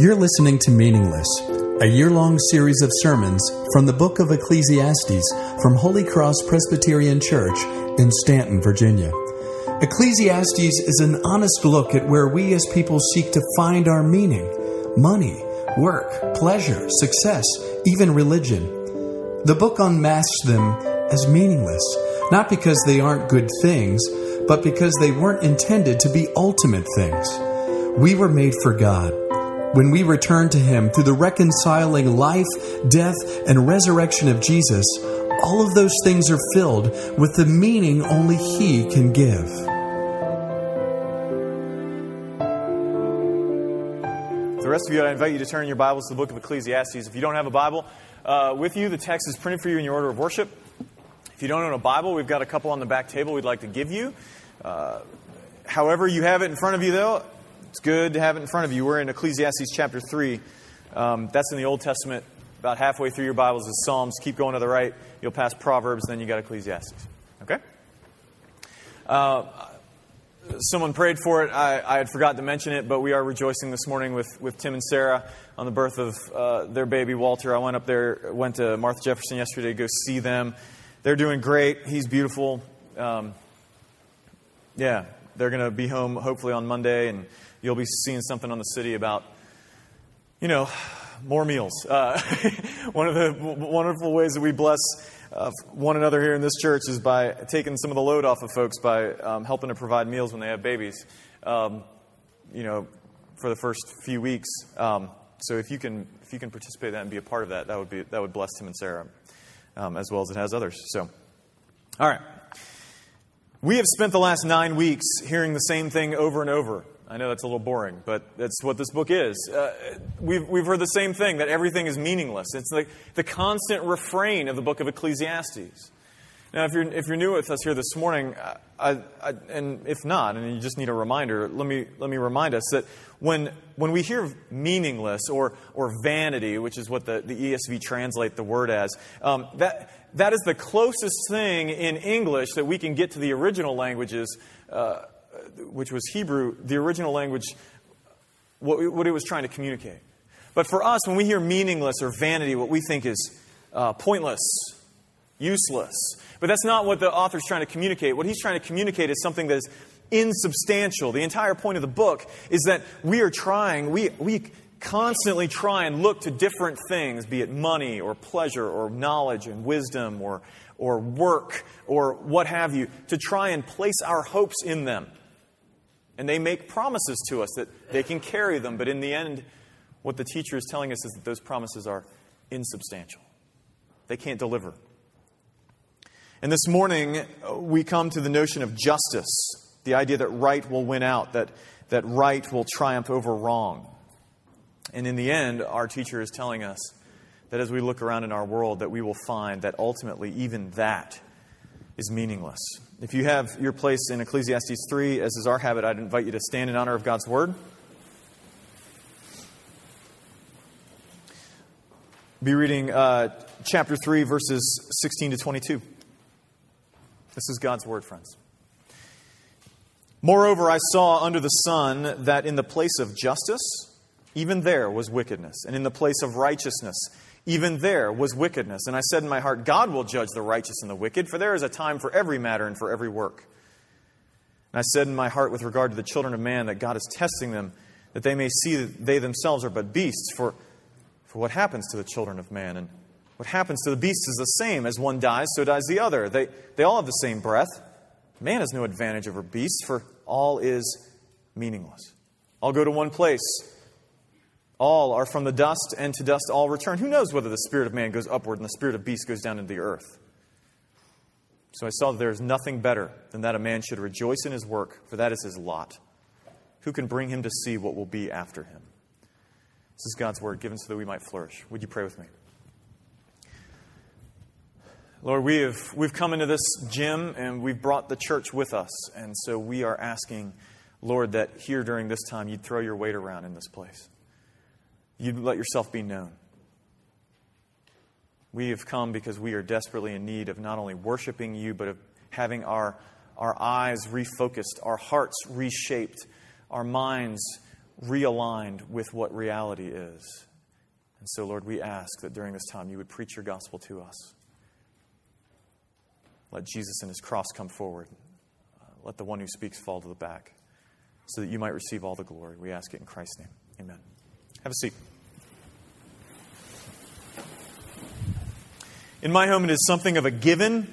You're listening to Meaningless, a year long series of sermons from the book of Ecclesiastes from Holy Cross Presbyterian Church in Staunton, Virginia. Ecclesiastes is an honest look at where we as people seek to find our meaning money, work, pleasure, success, even religion. The book unmasks them as meaningless, not because they aren't good things, but because they weren't intended to be ultimate things. We were made for God. When we return to Him through the reconciling life, death, and resurrection of Jesus, all of those things are filled with the meaning only He can give. The rest of you, I invite you to turn your Bibles to the book of Ecclesiastes. If you don't have a Bible uh, with you, the text is printed for you in your order of worship. If you don't own a Bible, we've got a couple on the back table we'd like to give you. Uh, however, you have it in front of you, though, it's good to have it in front of you. We're in Ecclesiastes chapter 3. Um, that's in the Old Testament. About halfway through your Bibles is Psalms. Keep going to the right. You'll pass Proverbs, then you got Ecclesiastes. Okay? Uh, someone prayed for it. I, I, had forgot to mention it, but we are rejoicing this morning with, with Tim and Sarah on the birth of uh, their baby, Walter. I went up there, went to Martha Jefferson yesterday to go see them. They're doing great. He's beautiful. Um, yeah, they're going to be home hopefully on Monday, and you'll be seeing something on the city about, you know, more meals. Uh, one of the wonderful ways that we bless uh, one another here in this church is by taking some of the load off of folks by um, helping to provide meals when they have babies. Um, you know, for the first few weeks. Um, so if you can if you can participate in that and be a part of that, that would be that would bless Tim and Sarah, um, as well as it has others. So, all right. We have spent the last nine weeks hearing the same thing over and over. I know that's a little boring, but that's what this book is. Uh, we've, we've heard the same thing that everything is meaningless. It's like the constant refrain of the book of Ecclesiastes. Now, if you're, if you're new with us here this morning, I, I, and if not, and you just need a reminder, let me, let me remind us that when, when we hear meaningless or, or vanity, which is what the, the ESV translate the word as, um, that, that is the closest thing in English that we can get to the original languages, uh, which was Hebrew, the original language, what, what, it was trying to communicate. But for us, when we hear meaningless or vanity, what we think is uh, pointless, useless. But that's not what the author's trying to communicate. What he's trying to communicate is something that is insubstantial. The entire point of the book is that we are trying, we, we constantly try and look to different things, be it money or pleasure or knowledge and wisdom or, or work or what have you, to try and place our hopes in them. And they make promises to us that they can carry them, but in the end, what the teacher is telling us is that those promises are insubstantial. They can't deliver. And this morning, we come to the notion of justice, the idea that right will win out, that, that right will triumph over wrong. And in the end, our teacher is telling us that as we look around in our world, that we will find that ultimately even that is meaningless. If you have your place in Ecclesiastes 3, as is our habit, I'd invite you to stand in honor of God's word. Be reading uh, chapter 3, verses 16 to 22. This is God's word, friends. Moreover, I saw under the sun that in the place of justice, even there was wickedness. And in the place of righteousness, even there was wickedness. And I said in my heart, God will judge the righteous and the wicked, for there is a time for every matter and for every work. And I said in my heart with regard to the children of man that God is testing them, that they may see that they themselves are but beasts. For, for what happens to the children of man? And what happens to the beasts is the same. As one dies, so dies the other. They, they all have the same breath. Man has no advantage over beasts, for all is meaningless. All go to one place all are from the dust, and to dust all return. Who knows whether the spirit of man goes upward and the spirit of beast goes down into the earth? So I saw that there is nothing better than that a man should rejoice in his work, for that is his lot. Who can bring him to see what will be after him? This is God's word given so that we might flourish. Would you pray with me? Lord, we have, we've come into this gym and we've brought the church with us. And so we are asking, Lord, that here during this time you'd throw your weight around in this place you'd let yourself be known. We have come because we are desperately in need of not only worshiping you, but of having our, our eyes refocused, our hearts reshaped, our minds realigned with what reality is. And so, Lord, we ask that during this time you would preach your gospel to us. Let Jesus and his cross come forward. Uh, let the one who speaks fall to the back so that you might receive all the glory. We ask it in Christ's name. Amen. Have a seat. In my home, it is something of a given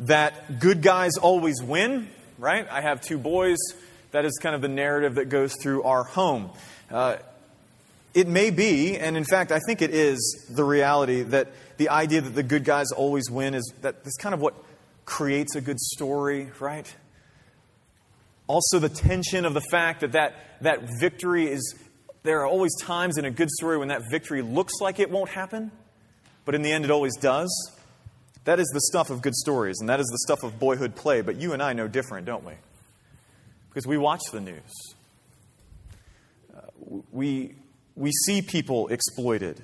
that good guys always win, right? I have two boys. That is kind of the narrative that goes through our home. Uh, it may be, and in fact, I think it is the reality that the idea that the good guys always win is that that's kind of what creates a good story, right? Also, the tension of the fact that that, that victory is, there are always times in a good story when that victory looks like it won't happen, but in the end it always does. That is the stuff of good stories, and that is the stuff of boyhood play, but you and I know different, don't we? Because we watch the news. Uh, we, we see people exploited.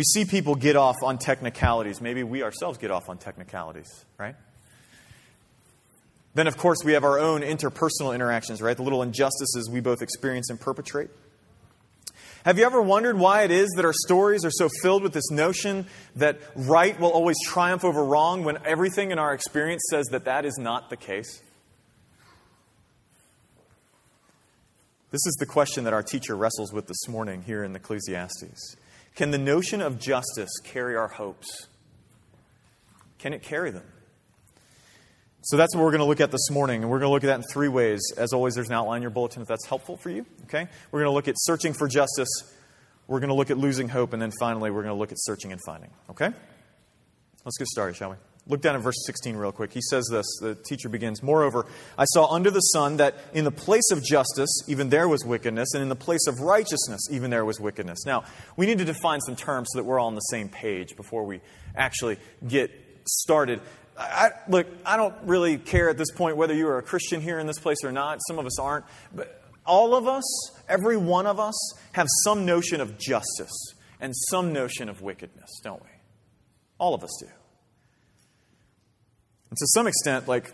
We see people get off on technicalities. Maybe we ourselves get off on technicalities, right? Then, of course, we have our own interpersonal interactions, right? The little injustices we both experience and perpetrate. Have you ever wondered why it is that our stories are so filled with this notion that right will always triumph over wrong when everything in our experience says that that is not the case? This is the question that our teacher wrestles with this morning here in Ecclesiastes. Can the notion of justice carry our hopes? Can it carry them? So that's what we're going to look at this morning, and we're going to look at that in three ways. As always, there's an outline in your bulletin if that's helpful for you. Okay? We're going to look at searching for justice, we're going to look at losing hope, and then finally, we're going to look at searching and finding. Okay? Let's get started, shall we? Look down at verse 16 real quick. He says this. The teacher begins Moreover, I saw under the sun that in the place of justice, even there was wickedness, and in the place of righteousness, even there was wickedness. Now, we need to define some terms so that we're all on the same page before we actually get started. I, look, I don't really care at this point whether you are a Christian here in this place or not. Some of us aren't. But all of us, every one of us, have some notion of justice and some notion of wickedness, don't we? All of us do. And to some extent, like,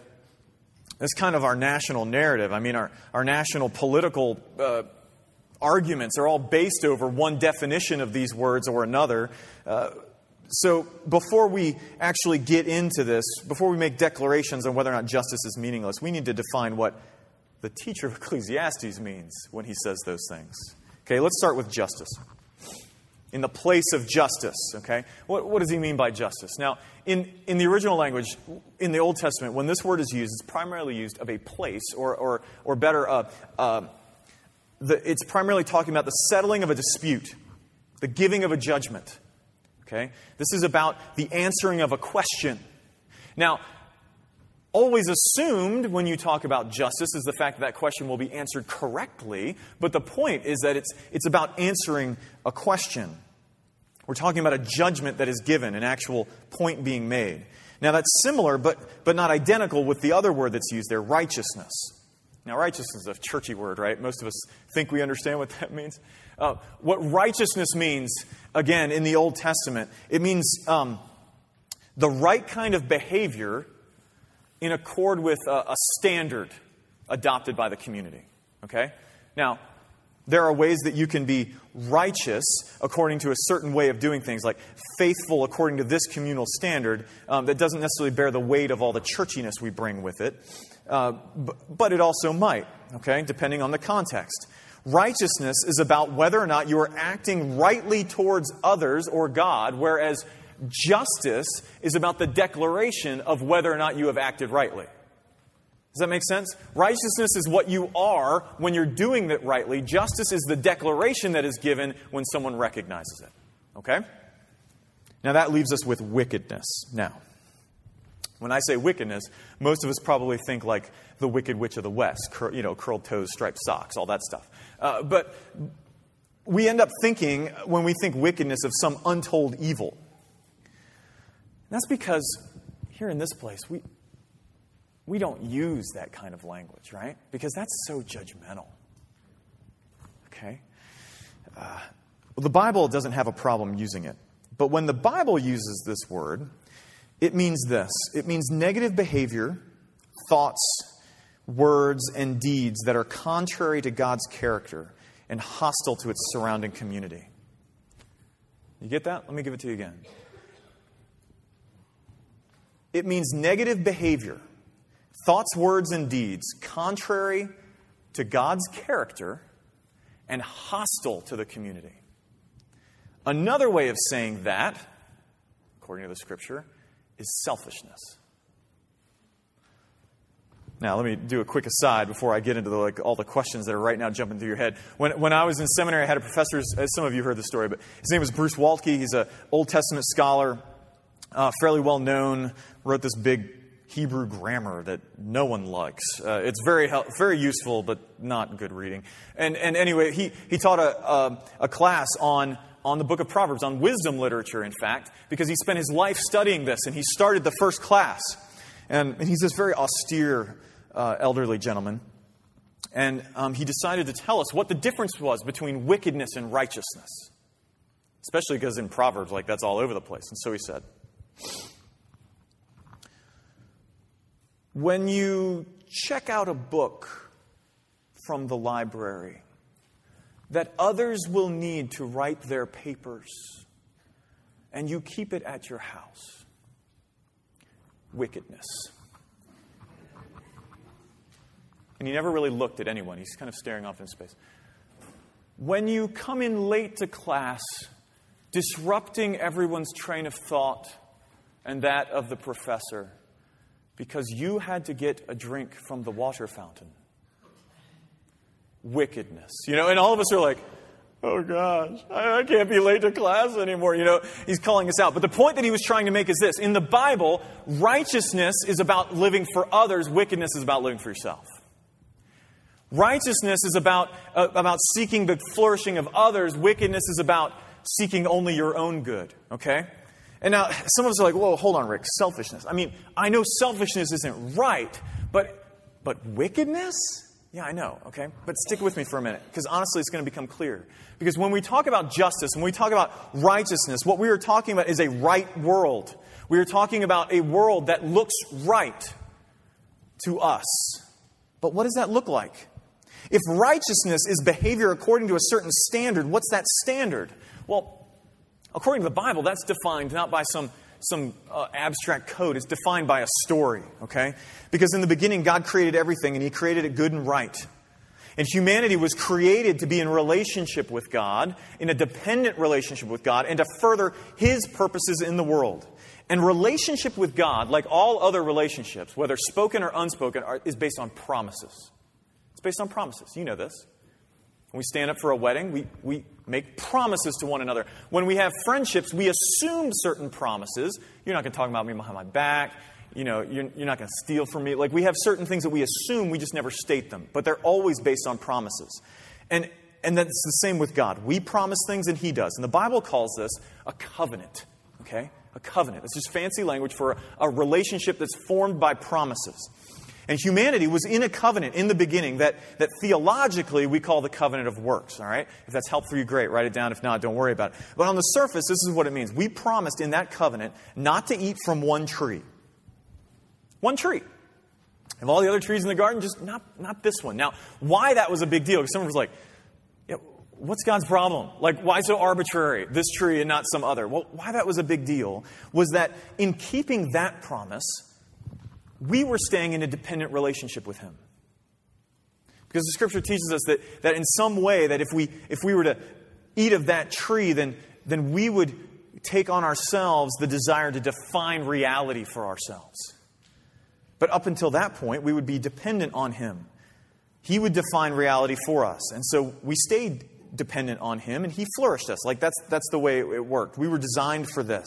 that's kind of our national narrative. I mean, our, our national political uh, arguments are all based over one definition of these words or another. Uh, so, before we actually get into this, before we make declarations on whether or not justice is meaningless, we need to define what the teacher of Ecclesiastes means when he says those things. Okay, let's start with justice. In the place of justice, okay? What, what does he mean by justice? Now, in, in the original language, in the Old Testament, when this word is used, it's primarily used of a place, or, or, or better, uh, uh, the, it's primarily talking about the settling of a dispute, the giving of a judgment. Okay? This is about the answering of a question. Now, always assumed when you talk about justice is the fact that that question will be answered correctly, but the point is that it's, it's about answering a question. We're talking about a judgment that is given, an actual point being made. Now, that's similar, but, but not identical with the other word that's used there, righteousness. Now, righteousness is a churchy word, right? Most of us think we understand what that means. Uh, what righteousness means, again, in the Old Testament, it means um, the right kind of behavior in accord with a, a standard adopted by the community. Okay? Now, there are ways that you can be righteous according to a certain way of doing things, like faithful according to this communal standard, um, that doesn't necessarily bear the weight of all the churchiness we bring with it. Uh, but it also might, okay, depending on the context. Righteousness is about whether or not you are acting rightly towards others or God, whereas justice is about the declaration of whether or not you have acted rightly. Does that make sense? Righteousness is what you are when you're doing it rightly. Justice is the declaration that is given when someone recognizes it. Okay? Now that leaves us with wickedness. Now, when I say wickedness, most of us probably think like the Wicked Witch of the West, cur- you know, curled toes, striped socks, all that stuff. Uh, but we end up thinking, when we think wickedness, of some untold evil. And that's because here in this place, we, we don't use that kind of language, right? Because that's so judgmental. Okay? Uh, well, the Bible doesn't have a problem using it. But when the Bible uses this word, it means this it means negative behavior, thoughts, words, and deeds that are contrary to God's character and hostile to its surrounding community. You get that? Let me give it to you again. It means negative behavior, thoughts, words, and deeds contrary to God's character and hostile to the community. Another way of saying that, according to the scripture, is selfishness. Now, let me do a quick aside before I get into the, like, all the questions that are right now jumping through your head. When, when I was in seminary, I had a professor, as some of you heard the story, but his name was Bruce Waltke. He's an Old Testament scholar, uh, fairly well known, wrote this big Hebrew grammar that no one likes. Uh, it's very, very useful, but not good reading. And, and anyway, he, he taught a, a, a class on, on the book of Proverbs, on wisdom literature, in fact, because he spent his life studying this, and he started the first class. And, and he's this very austere uh, elderly gentleman. And um, he decided to tell us what the difference was between wickedness and righteousness. Especially because in Proverbs, like, that's all over the place. And so he said, When you check out a book from the library that others will need to write their papers, and you keep it at your house, wickedness. And he never really looked at anyone. He's kind of staring off in space. When you come in late to class, disrupting everyone's train of thought and that of the professor, because you had to get a drink from the water fountain. Wickedness. You know, and all of us are like, oh gosh, I, can't be late to class anymore. You know, he's calling us out. But the point that he was trying to make is this in the Bible, righteousness is about living for others, wickedness is about living for yourself. Righteousness is about, uh, about seeking the flourishing of others, wickedness is about seeking only your own good, okay? And now, some of us are like, whoa, hold on, Rick, selfishness. I mean, I know selfishness isn't right, but, but wickedness? Yeah, I know, okay? But stick with me for a minute, because honestly, it's going to become clear. Because when we talk about justice, when we talk about righteousness, what we are talking about is a right world. We are talking about a world that looks right to us. But what does that look like? If righteousness is behavior according to a certain standard, what's that standard? Well, According to the Bible, that's defined not by some, some uh, abstract code, it's defined by a story, okay? Because in the beginning, God created everything and He created it good and right. And humanity was created to be in relationship with God, in a dependent relationship with God, and to further His purposes in the world. And relationship with God, like all other relationships, whether spoken or unspoken, are, is based on promises. It's based on promises. You know this. When we stand up for a wedding, we, we make promises to one another. When we have friendships, we assume certain promises. You're not going to talk about me behind my back. You know, you're, you're not going to steal from me. Like, we have certain things that we assume, we just never state them. But they're always based on promises. And, and that's the same with God. We promise things and He does. And the Bible calls this a covenant. Okay? A covenant. It's just fancy language for a, a relationship that's formed by promises. And humanity was in a covenant in the beginning that, that theologically we call the covenant of works, all right? If that's helpful for you, great. Write it down. If not, don't worry about it. But on the surface, this is what it means. We promised in that covenant not to eat from one tree. One tree. Of all the other trees in the garden, just not, not this one. Now, why that was a big deal? Because someone was like, yeah, what's God's problem? Like, why so arbitrary, this tree and not some other? Well, why that was a big deal was that in keeping that promise, we were staying in a dependent relationship with him. Because the scripture teaches us that, that in some way, that if we, if we were to eat of that tree, then, then we would take on ourselves the desire to define reality for ourselves. But up until that point, we would be dependent on him. He would define reality for us. And so we stayed dependent on him, and he flourished us. Like that's, that's the way it worked. We were designed for this.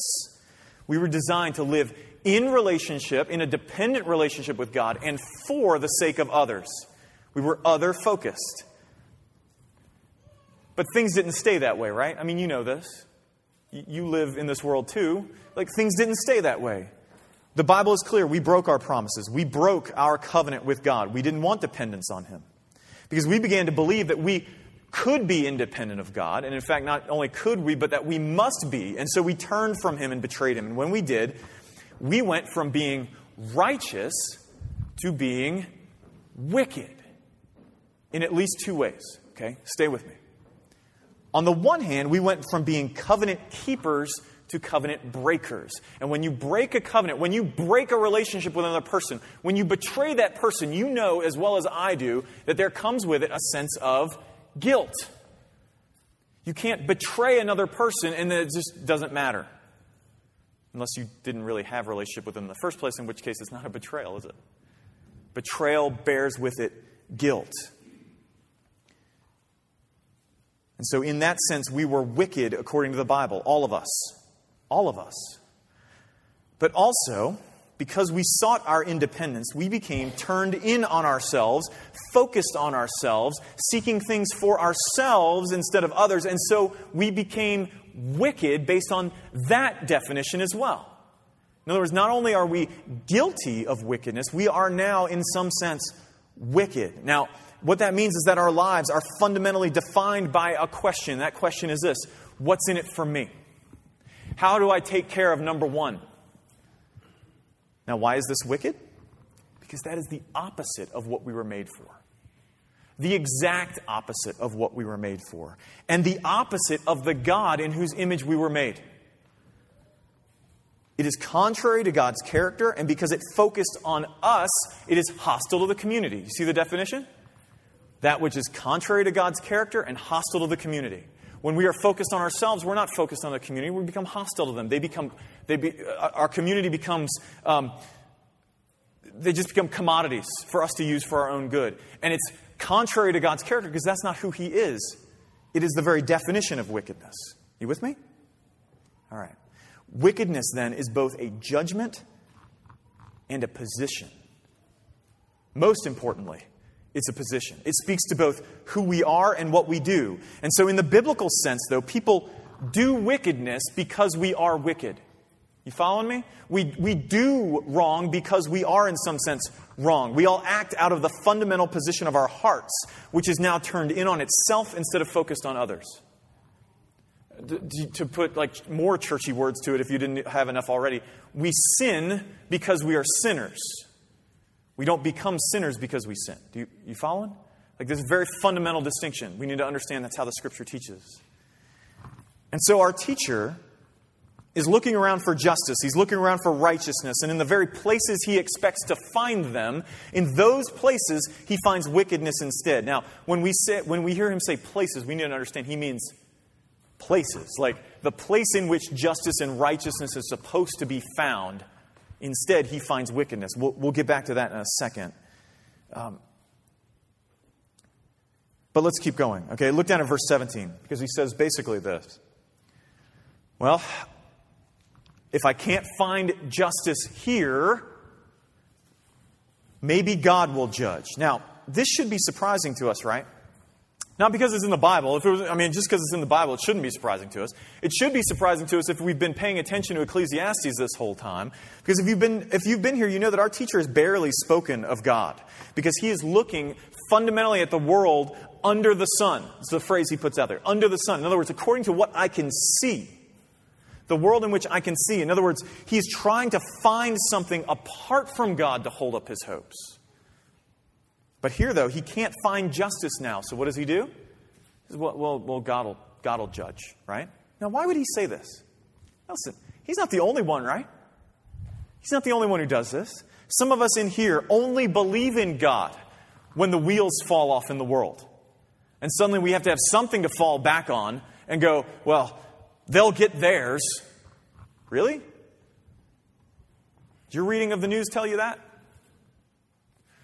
We were designed to live in relationship, in a dependent relationship with God, and for the sake of others. We were other focused. But things didn't stay that way, right? I mean, you know this. You live in this world too. Like, things didn't stay that way. The Bible is clear. We broke our promises. We broke our covenant with God. We didn't want dependence on Him. Because we began to believe that we could be independent of God. And in fact, not only could we, but that we must be. And so we turned from Him and betrayed Him. And when we did, we went from being righteous to being wicked in at least two ways. Okay? Stay with me. On the one hand, we went from being covenant keepers to covenant breakers. And when you break a covenant, when you break a relationship with another person, when you betray that person, you know as well as I do that there comes with it a sense of guilt. You can't betray another person and it just doesn't matter. Unless you didn't really have a relationship with them in the first place, in which case it's not a betrayal, is it? Betrayal bears with it guilt. And so, in that sense, we were wicked according to the Bible, all of us. All of us. But also, because we sought our independence, we became turned in on ourselves, focused on ourselves, seeking things for ourselves instead of others. And so we became wicked based on that definition as well. In other words, not only are we guilty of wickedness, we are now, in some sense, wicked. Now, what that means is that our lives are fundamentally defined by a question. That question is this What's in it for me? How do I take care of number one? Now, why is this wicked? Because that is the opposite of what we were made for. The exact opposite of what we were made for. And the opposite of the God in whose image we were made. It is contrary to God's character, and because it focused on us, it is hostile to the community. You see the definition? That which is contrary to God's character and hostile to the community. When we are focused on ourselves, we're not focused on the community. We become hostile to them. They become, they be, uh, our community becomes, um, they just become commodities for us to use for our own good. And it's contrary to God's character because that's not who He is. It is the very definition of wickedness. You with me? All right. Wickedness, then, is both a judgment and a position. Most importantly, it's a position. It speaks to both who we are and what we do. And so, in the biblical sense, though, people do wickedness because we are wicked. You following me? We, we do wrong because we are, in some sense, wrong. We all act out of the fundamental position of our hearts, which is now turned in on itself instead of focused on others. To put like more churchy words to it, if you didn't have enough already, we sin because we are sinners. We don't become sinners because we sin. Do you, you following? Like this very fundamental distinction. We need to understand that's how the scripture teaches. And so our teacher is looking around for justice. He's looking around for righteousness. And in the very places he expects to find them, in those places, he finds wickedness instead. Now, when we, say, when we hear him say places, we need to understand he means places. Like the place in which justice and righteousness is supposed to be found Instead, he finds wickedness. We'll, we'll get back to that in a second. Um, but let's keep going. Okay, look down at verse 17, because he says basically this Well, if I can't find justice here, maybe God will judge. Now, this should be surprising to us, right? Not because it's in the Bible. If it was, I mean, just because it's in the Bible, it shouldn't be surprising to us. It should be surprising to us if we've been paying attention to Ecclesiastes this whole time. Because if you've been, if you've been here, you know that our teacher has barely spoken of God. Because he is looking fundamentally at the world under the sun. It's the phrase he puts out there. Under the sun. In other words, according to what I can see. The world in which I can see. In other words, he's trying to find something apart from God to hold up his hopes. But here, though, he can't find justice now. So what does he do? He says, well, well, well God, will, God will judge, right? Now, why would he say this? Listen, he's not the only one, right? He's not the only one who does this. Some of us in here only believe in God when the wheels fall off in the world. And suddenly we have to have something to fall back on and go, well, they'll get theirs. Really? Your reading of the news tell you that?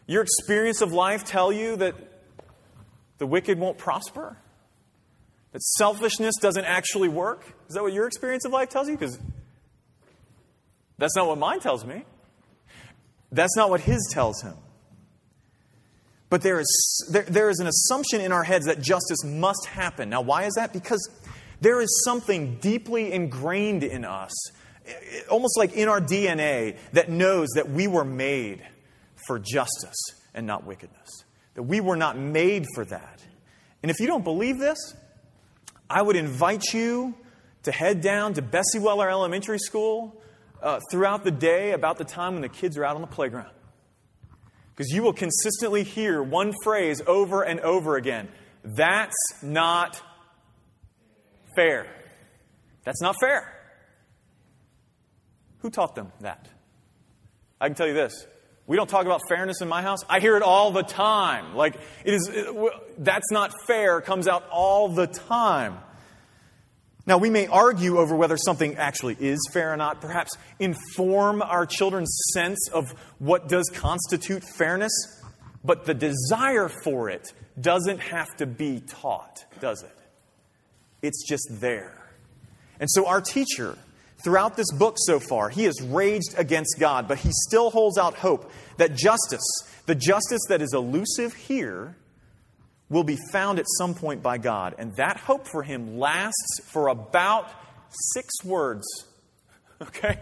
Your experience of life tell you that the wicked won't prosper? That selfishness doesn't actually work? Is that what your experience of life tells you? Because that's not what mine tells me. That's not what his tells him. But there is, there, there is an assumption in our heads that justice must happen. Now, why is that? Because there is something deeply ingrained in us, almost like in our DNA, that knows that we were made for justice and not wickedness. That we were not made for that. And if you don't believe this, I would invite you to head down to Bessie Weller Elementary School uh, throughout the day about the time when the kids are out on the playground. Because you will consistently hear one phrase over and over again that's not fair. That's not fair. Who taught them that? I can tell you this. We don't talk about fairness in my house. I hear it all the time. Like, it is, it, that's not fair comes out all the time. Now, we may argue over whether something actually is fair or not, perhaps inform our children's sense of what does constitute fairness, but the desire for it doesn't have to be taught, does it? It's just there. And so, our teacher, throughout this book so far, he has raged against God, but he still holds out hope that justice, the justice that is elusive here, will be found at some point by God. And that hope for him lasts for about six words. Okay?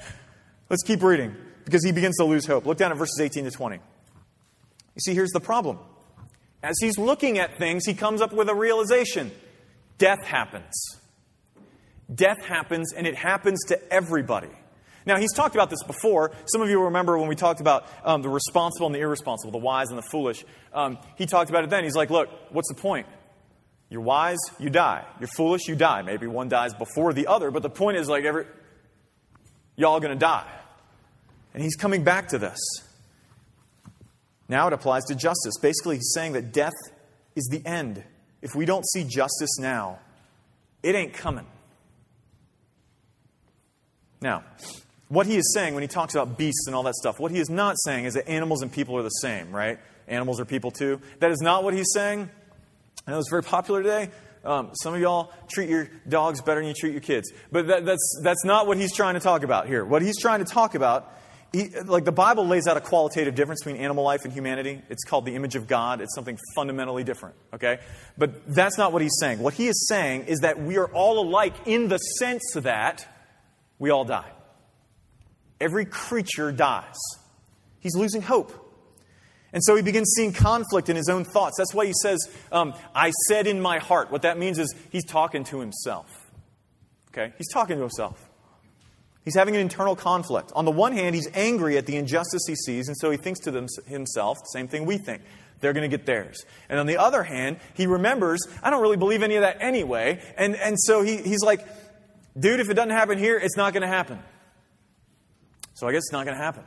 Let's keep reading because he begins to lose hope. Look down at verses 18 to 20. You see, here's the problem. As he's looking at things, he comes up with a realization death happens. Death happens, and it happens to everybody. Now, he's talked about this before. Some of you remember when we talked about um, the responsible and the irresponsible, the wise and the foolish. Um, he talked about it then. He's like, look, what's the point? You're wise, you die. You're foolish, you die. Maybe one dies before the other, but the point is, like, every, y'all to die. And he's coming back to this. Now it applies to justice. Basically, he's saying that death is the end. If we don't see justice now, it ain't coming. Now, what he is saying when he talks about beasts and all that stuff, what he is not saying is that animals and people are the same, right? Animals are people too. That is not what he's saying. I know it's very popular today. Um, some of y'all treat your dogs better than you treat your kids. But that, that's, that's not what he's trying to talk about here. What he's trying to talk about, he, like the Bible lays out a qualitative difference between animal life and humanity. It's called the image of God. It's something fundamentally different, okay? But that's not what he's saying. What he is saying is that we are all alike in the sense that we all die. Every creature dies. He's losing hope. And so he begins seeing conflict in his own thoughts. That's why he says, um, I said in my heart. What that means is he's talking to himself. Okay? He's talking to himself. He's having an internal conflict. On the one hand, he's angry at the injustice he sees, and so he thinks to them, himself the same thing we think. They're going to get theirs. And on the other hand, he remembers, I don't really believe any of that anyway. And, and so he, he's like, dude, if it doesn't happen here, it's not going to happen. So I guess it's not going to happen.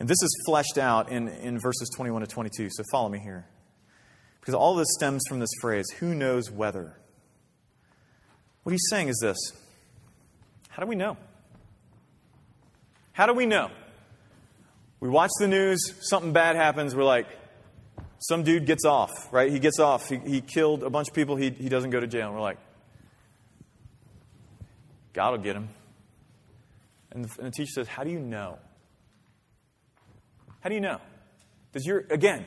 And this is fleshed out in, in verses 21 to 22, so follow me here. Because all this stems from this phrase, who knows whether? What he's saying is this How do we know? How do we know? We watch the news, something bad happens, we're like, some dude gets off, right? He gets off. He, he killed a bunch of people, he, he doesn't go to jail. And we're like, God will get him. And the, and the teacher says, How do you know? How do you know? Does your, again,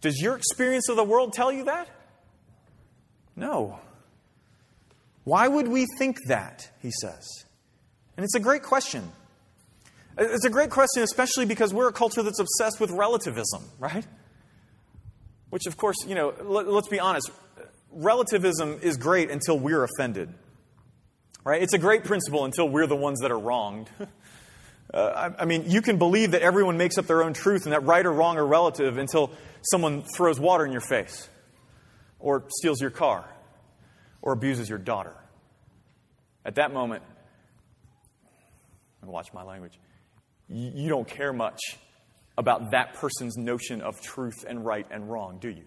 does your experience of the world tell you that? No. Why would we think that? He says. And it's a great question. It's a great question, especially because we're a culture that's obsessed with relativism, right? Which, of course, you know, let, us be honest, relativism is great until we're offended. Right? It's a great principle until we're the ones that are wronged. uh, I, I mean, you can believe that everyone makes up their own truth and that right or wrong are relative until someone throws water in your face, or steals your car, or abuses your daughter. At that moment, and watch my language, you, you don't care much about that person's notion of truth and right and wrong, do you?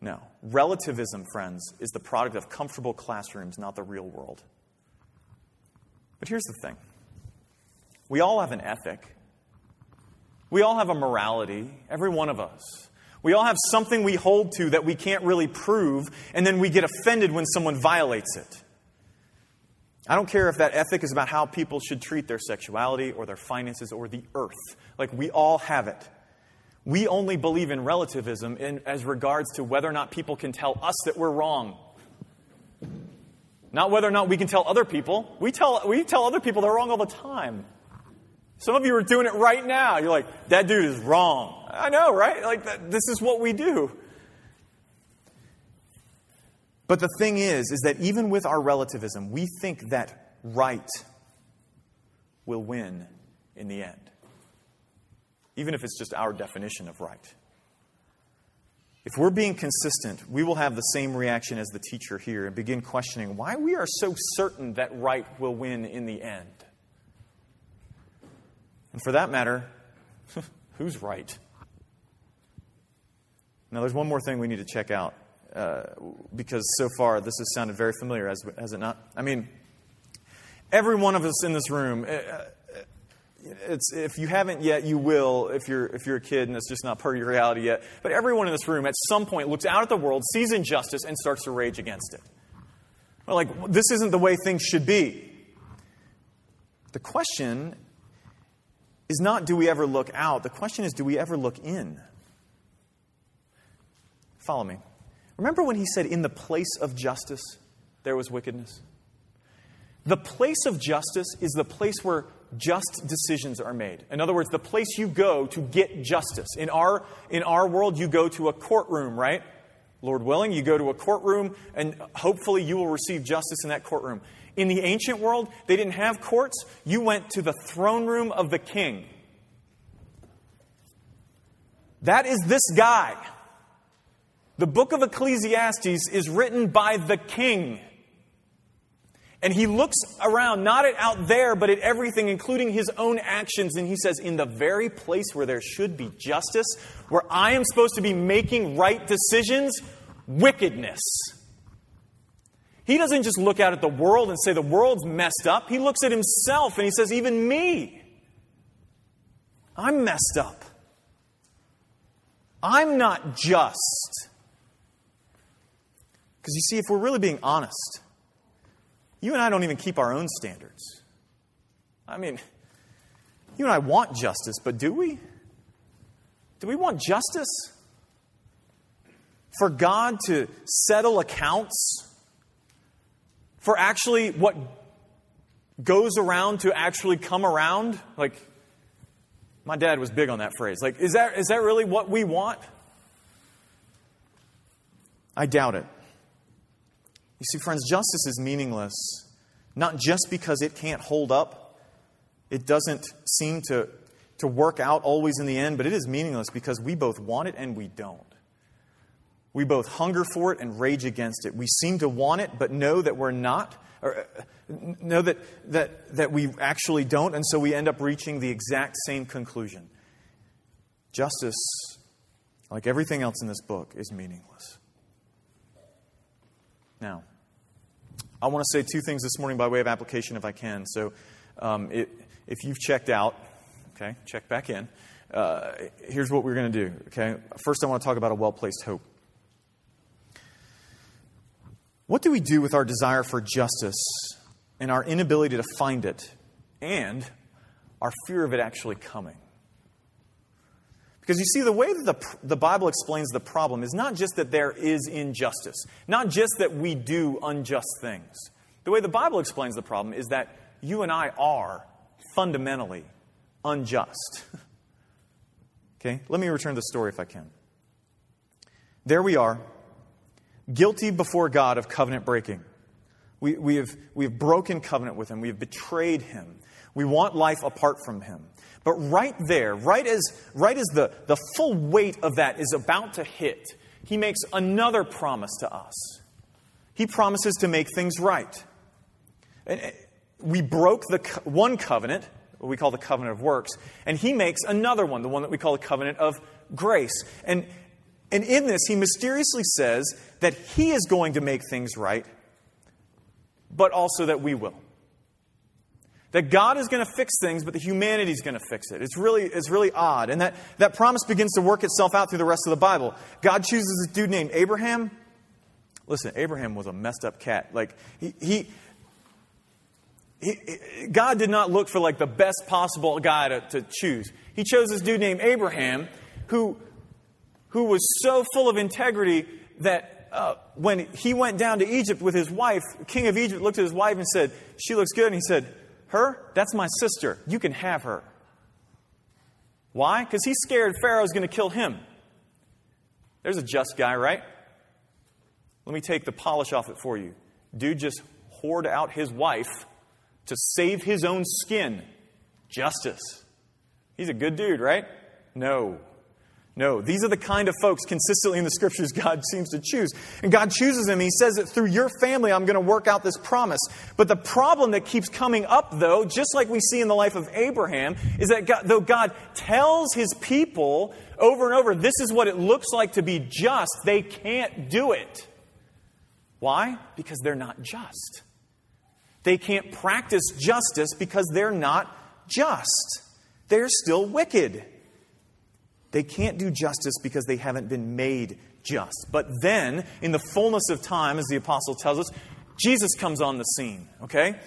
No. Relativism, friends, is the product of comfortable classrooms, not the real world. But here's the thing we all have an ethic, we all have a morality, every one of us. We all have something we hold to that we can't really prove, and then we get offended when someone violates it. I don't care if that ethic is about how people should treat their sexuality or their finances or the earth. Like, we all have it. We only believe in relativism in, as regards to whether or not people can tell us that we're wrong. Not whether or not we can tell other people. We tell, we tell other people they're wrong all the time. Some of you are doing it right now. You're like, that dude is wrong. I know, right? Like, that, this is what we do. But the thing is, is that even with our relativism, we think that right will win in the end, even if it's just our definition of right. If we're being consistent, we will have the same reaction as the teacher here and begin questioning why we are so certain that right will win in the end. And for that matter, who's right? Now, there's one more thing we need to check out uh, because so far this has sounded very familiar, has, has it not? I mean, every one of us in this room, uh, uh, if you haven't yet, you will if you're, if you're a kid and it's just not part of your reality yet. But everyone in this room at some point looks out at the world, sees injustice, and starts to rage against it. We're like, this isn't the way things should be. The question is not do we ever look out, the question is do we ever look in? Follow me. Remember when he said, in the place of justice, there was wickedness? The place of justice is the place where just decisions are made. In other words, the place you go to get justice. In our, in our world, you go to a courtroom, right? Lord willing, you go to a courtroom and hopefully you will receive justice in that courtroom. In the ancient world, they didn't have courts. You went to the throne room of the king. That is this guy. The book of Ecclesiastes is written by the king. And he looks around, not at out there, but at everything, including his own actions. And he says, In the very place where there should be justice, where I am supposed to be making right decisions, wickedness. He doesn't just look out at the world and say the world's messed up. He looks at himself and he says, Even me, I'm messed up. I'm not just. Because you see, if we're really being honest, you and I don't even keep our own standards. I mean, you and I want justice, but do we? Do we want justice? For God to settle accounts? For actually what goes around to actually come around? Like, my dad was big on that phrase. Like, is that, is that really what we want? I doubt it. You see, friends, justice is meaningless, not just because it can't hold up, it doesn't seem to, to work out always in the end, but it is meaningless because we both want it and we don't. We both hunger for it and rage against it. We seem to want it, but know that we're not, or uh, know that, that, that we actually don't, and so we end up reaching the exact same conclusion. Justice, like everything else in this book, is meaningless. Now, I want to say two things this morning by way of application if I can. So, um, it, if you've checked out, okay, check back in. Uh, here's what we're going to do, okay? First, I want to talk about a well placed hope. What do we do with our desire for justice and our inability to find it and our fear of it actually coming? Because you see, the way that the, the Bible explains the problem is not just that there is injustice, not just that we do unjust things. The way the Bible explains the problem is that you and I are fundamentally unjust. okay? Let me return to the story if I can. There we are, guilty before God of covenant breaking. We, we, have, we have broken covenant with Him, we have betrayed Him. We want life apart from Him. But right there, right as, right as the, the full weight of that is about to hit, he makes another promise to us. He promises to make things right. And eh, we broke the one covenant, what we call the covenant of works, and he makes another one, the one that we call the covenant of grace. And, and in this, he mysteriously says that he is going to make things right, but also that we will. That God is going to fix things, but the humanity is going to fix it. It's really, it's really odd. And that, that promise begins to work itself out through the rest of the Bible. God chooses a dude named Abraham. Listen, Abraham was a messed up cat. Like, he, he, he God did not look for like the best possible guy to, to choose. He chose this dude named Abraham who, who was so full of integrity that uh, when he went down to Egypt with his wife, king of Egypt looked at his wife and said, She looks good. And he said, her? That's my sister. You can have her. Why? Because he's scared Pharaoh's going to kill him. There's a just guy, right? Let me take the polish off it for you. Dude just whored out his wife to save his own skin. justice. He's a good dude, right? No. No, these are the kind of folks consistently in the scriptures God seems to choose. And God chooses them. He says that through your family, I'm going to work out this promise. But the problem that keeps coming up, though, just like we see in the life of Abraham, is that God, though God tells his people over and over, this is what it looks like to be just, they can't do it. Why? Because they're not just. They can't practice justice because they're not just. They're still wicked. They can't do justice because they haven't been made just. But then, in the fullness of time, as the apostle tells us, Jesus comes on the scene, okay?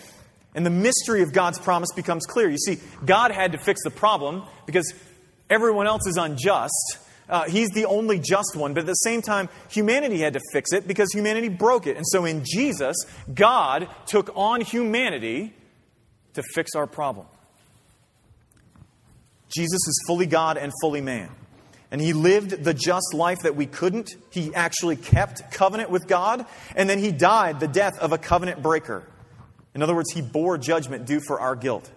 And the mystery of God's promise becomes clear. You see, God had to fix the problem because everyone else is unjust. Uh, he's the only just one, but at the same time, humanity had to fix it because humanity broke it. And so in Jesus, God took on humanity to fix our problem. Jesus is fully God and fully man. And he lived the just life that we couldn't. He actually kept covenant with God. And then he died the death of a covenant breaker. In other words, he bore judgment due for our guilt.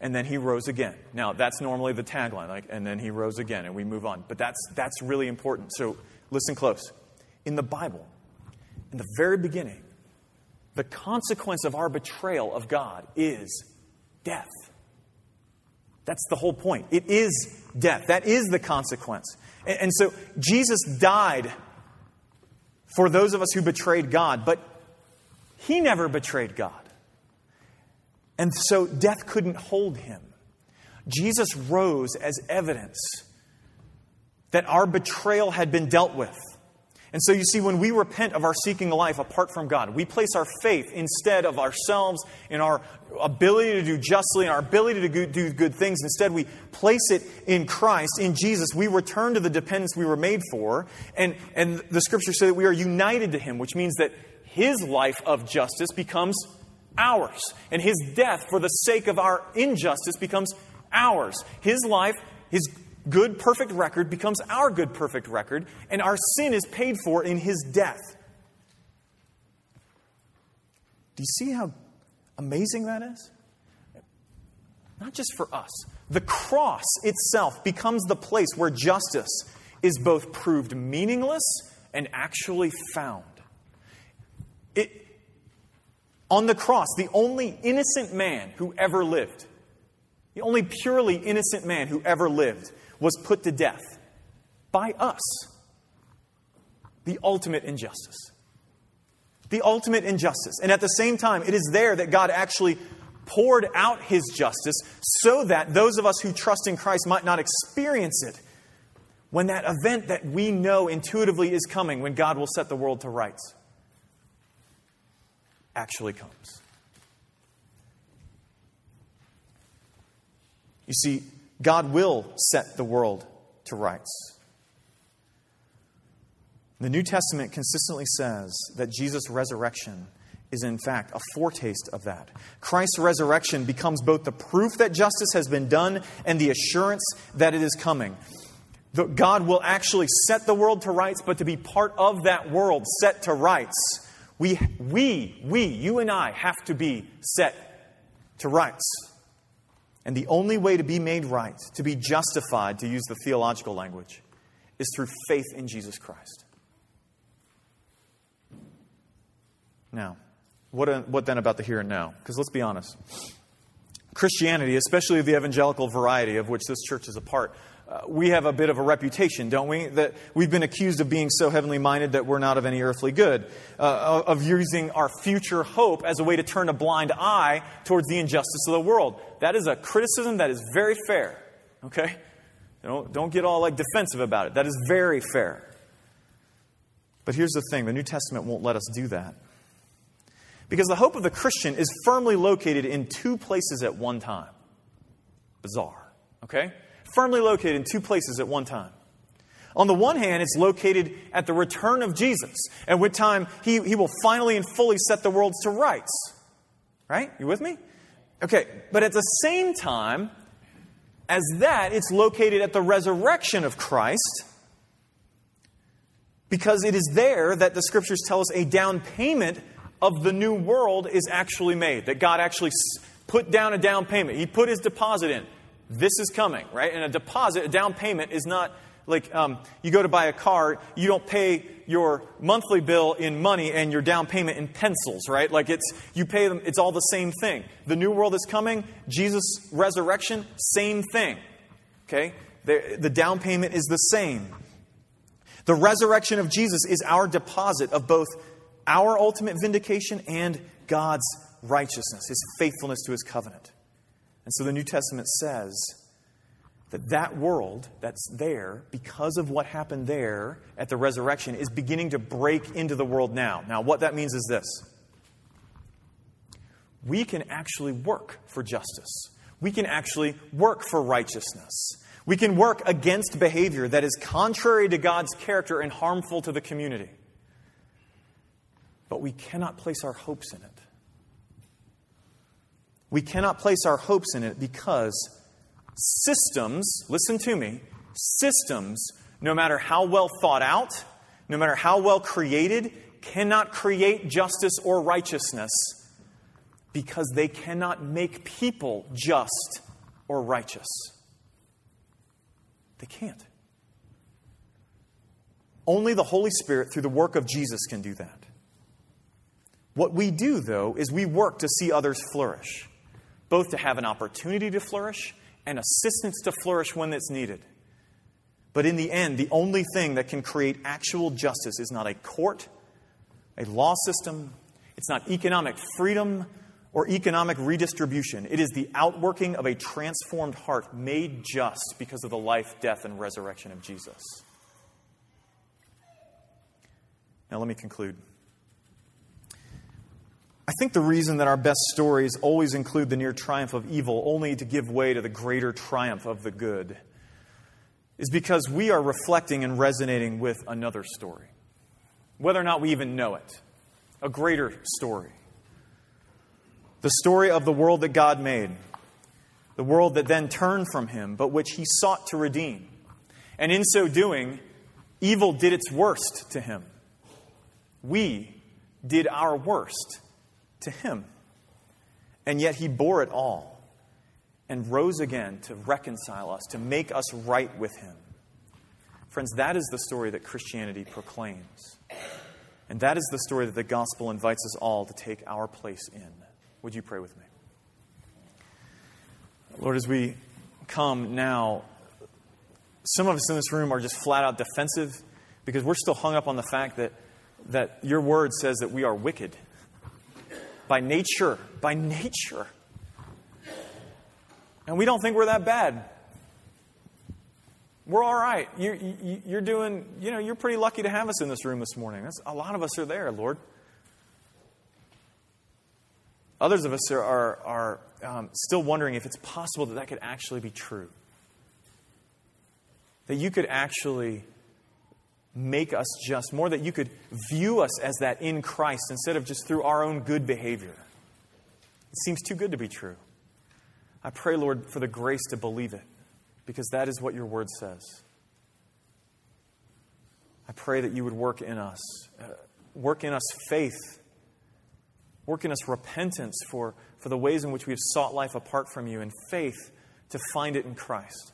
And then he rose again. Now, that's normally the tagline, like, and then he rose again, and we move on. But that's, that's really important. So listen close. In the Bible, in the very beginning, the consequence of our betrayal of God is death. That's the whole point. It is death. That is the consequence. And, and so Jesus died for those of us who betrayed God, but he never betrayed God. And so death couldn't hold him. Jesus rose as evidence that our betrayal had been dealt with. And so you see, when we repent of our seeking a life apart from God, we place our faith instead of ourselves in our ability to do justly and our ability to do good things. Instead, we place it in Christ, in Jesus. We return to the dependence we were made for. And, and the scriptures say that we are united to Him, which means that His life of justice becomes ours. And His death for the sake of our injustice becomes ours. His life, His good, perfect record becomes our good, perfect record, and our sin is paid for in his death. Do you see how amazing that is? Not just for us. The cross itself becomes the place where justice is both proved meaningless and actually found. It, on the cross, the only innocent man who ever lived, the only purely innocent man who ever lived, was put to death by us. The ultimate injustice. The ultimate injustice. And at the same time, it is there that God actually poured out his justice so that those of us who trust in Christ might not experience it when that event that we know intuitively is coming, when God will set the world to rights, actually comes. You see, God will set the world to rights. The New Testament consistently says that Jesus' resurrection is, in fact, a foretaste of that. Christ's resurrection becomes both the proof that justice has been done and the assurance that it is coming. That God will actually set the world to rights, but to be part of that world set to rights, we, we, we, you and I, have to be set to rights. And the only way to be made right, to be justified, to use the theological language, is through faith in Jesus Christ. Now, what, uh, what then about the here and now? Because let's be honest. Christianity, especially the evangelical variety of which this church is a part, uh, we have a bit of a reputation, don't we? That we've been accused of being so heavenly minded that we're not of any earthly good, uh, of using our future hope as a way to turn a blind eye towards the injustice of the world. That is a criticism that is very fair, okay? Don't, don't get all like defensive about it. That is very fair. But here's the thing the New Testament won't let us do that. Because the hope of the Christian is firmly located in two places at one time. Bizarre, okay? Firmly located in two places at one time. On the one hand, it's located at the return of Jesus, at which time he, he will finally and fully set the world to rights. Right? You with me? Okay, but at the same time as that, it's located at the resurrection of Christ, because it is there that the scriptures tell us a down payment of the new world is actually made, that God actually put down a down payment. He put his deposit in. This is coming, right? And a deposit, a down payment, is not like um, you go to buy a car, you don't pay your monthly bill in money and your down payment in pencils, right? Like it's you pay them, it's all the same thing. The new world is coming, Jesus' resurrection, same thing. Okay? The, the down payment is the same. The resurrection of Jesus is our deposit of both our ultimate vindication and God's righteousness, his faithfulness to his covenant. And so the New Testament says that that world that's there, because of what happened there at the resurrection, is beginning to break into the world now. Now, what that means is this we can actually work for justice, we can actually work for righteousness. We can work against behavior that is contrary to God's character and harmful to the community. But we cannot place our hopes in it. We cannot place our hopes in it because systems, listen to me, systems, no matter how well thought out, no matter how well created, cannot create justice or righteousness because they cannot make people just or righteous. They can't. Only the Holy Spirit, through the work of Jesus, can do that. What we do, though, is we work to see others flourish, both to have an opportunity to flourish and assistance to flourish when it's needed. But in the end, the only thing that can create actual justice is not a court, a law system, it's not economic freedom or economic redistribution. It is the outworking of a transformed heart made just because of the life, death, and resurrection of Jesus. Now, let me conclude. I think the reason that our best stories always include the near triumph of evil only to give way to the greater triumph of the good is because we are reflecting and resonating with another story, whether or not we even know it, a greater story. The story of the world that God made, the world that then turned from Him, but which He sought to redeem. And in so doing, evil did its worst to Him. We did our worst to him. And yet he bore it all and rose again to reconcile us, to make us right with him. Friends, that is the story that Christianity proclaims. And that is the story that the gospel invites us all to take our place in. Would you pray with me? Lord, as we come now, some of us in this room are just flat out defensive because we're still hung up on the fact that, that your word says that we are wicked by nature, by nature. And we don't think we're that bad. We're all right. You're, you're doing, you know, you're pretty lucky to have us in this room this morning. That's, a lot of us are there, Lord. Others of us are, are, are um, still wondering if it's possible that that could actually be true. That you could actually make us just, more that you could view us as that in Christ instead of just through our own good behavior. It seems too good to be true. I pray, Lord, for the grace to believe it, because that is what your word says. I pray that you would work in us, uh, work in us faith, work in us repentance for, for the ways in which we have sought life apart from you, and faith to find it in Christ.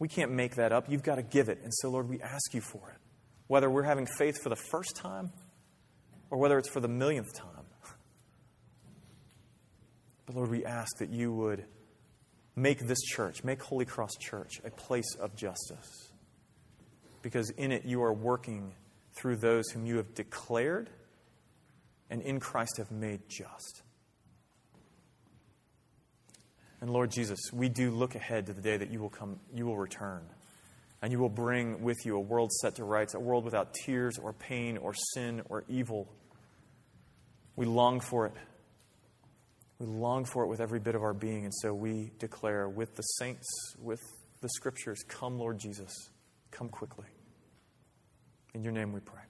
We can't make that up. You've got to give it. And so, Lord, we ask you for it whether we're having faith for the first time or whether it's for the millionth time. But Lord, we ask that you would make this church, make Holy Cross Church, a place of justice. Because in it you are working through those whom you have declared and in Christ have made just. And Lord Jesus, we do look ahead to the day that you will come, you will return. And you will bring with you a world set to rights, a world without tears or pain or sin or evil. We long for it. We long for it with every bit of our being. And so we declare with the saints, with the scriptures, Come, Lord Jesus. Come quickly. In your name we pray.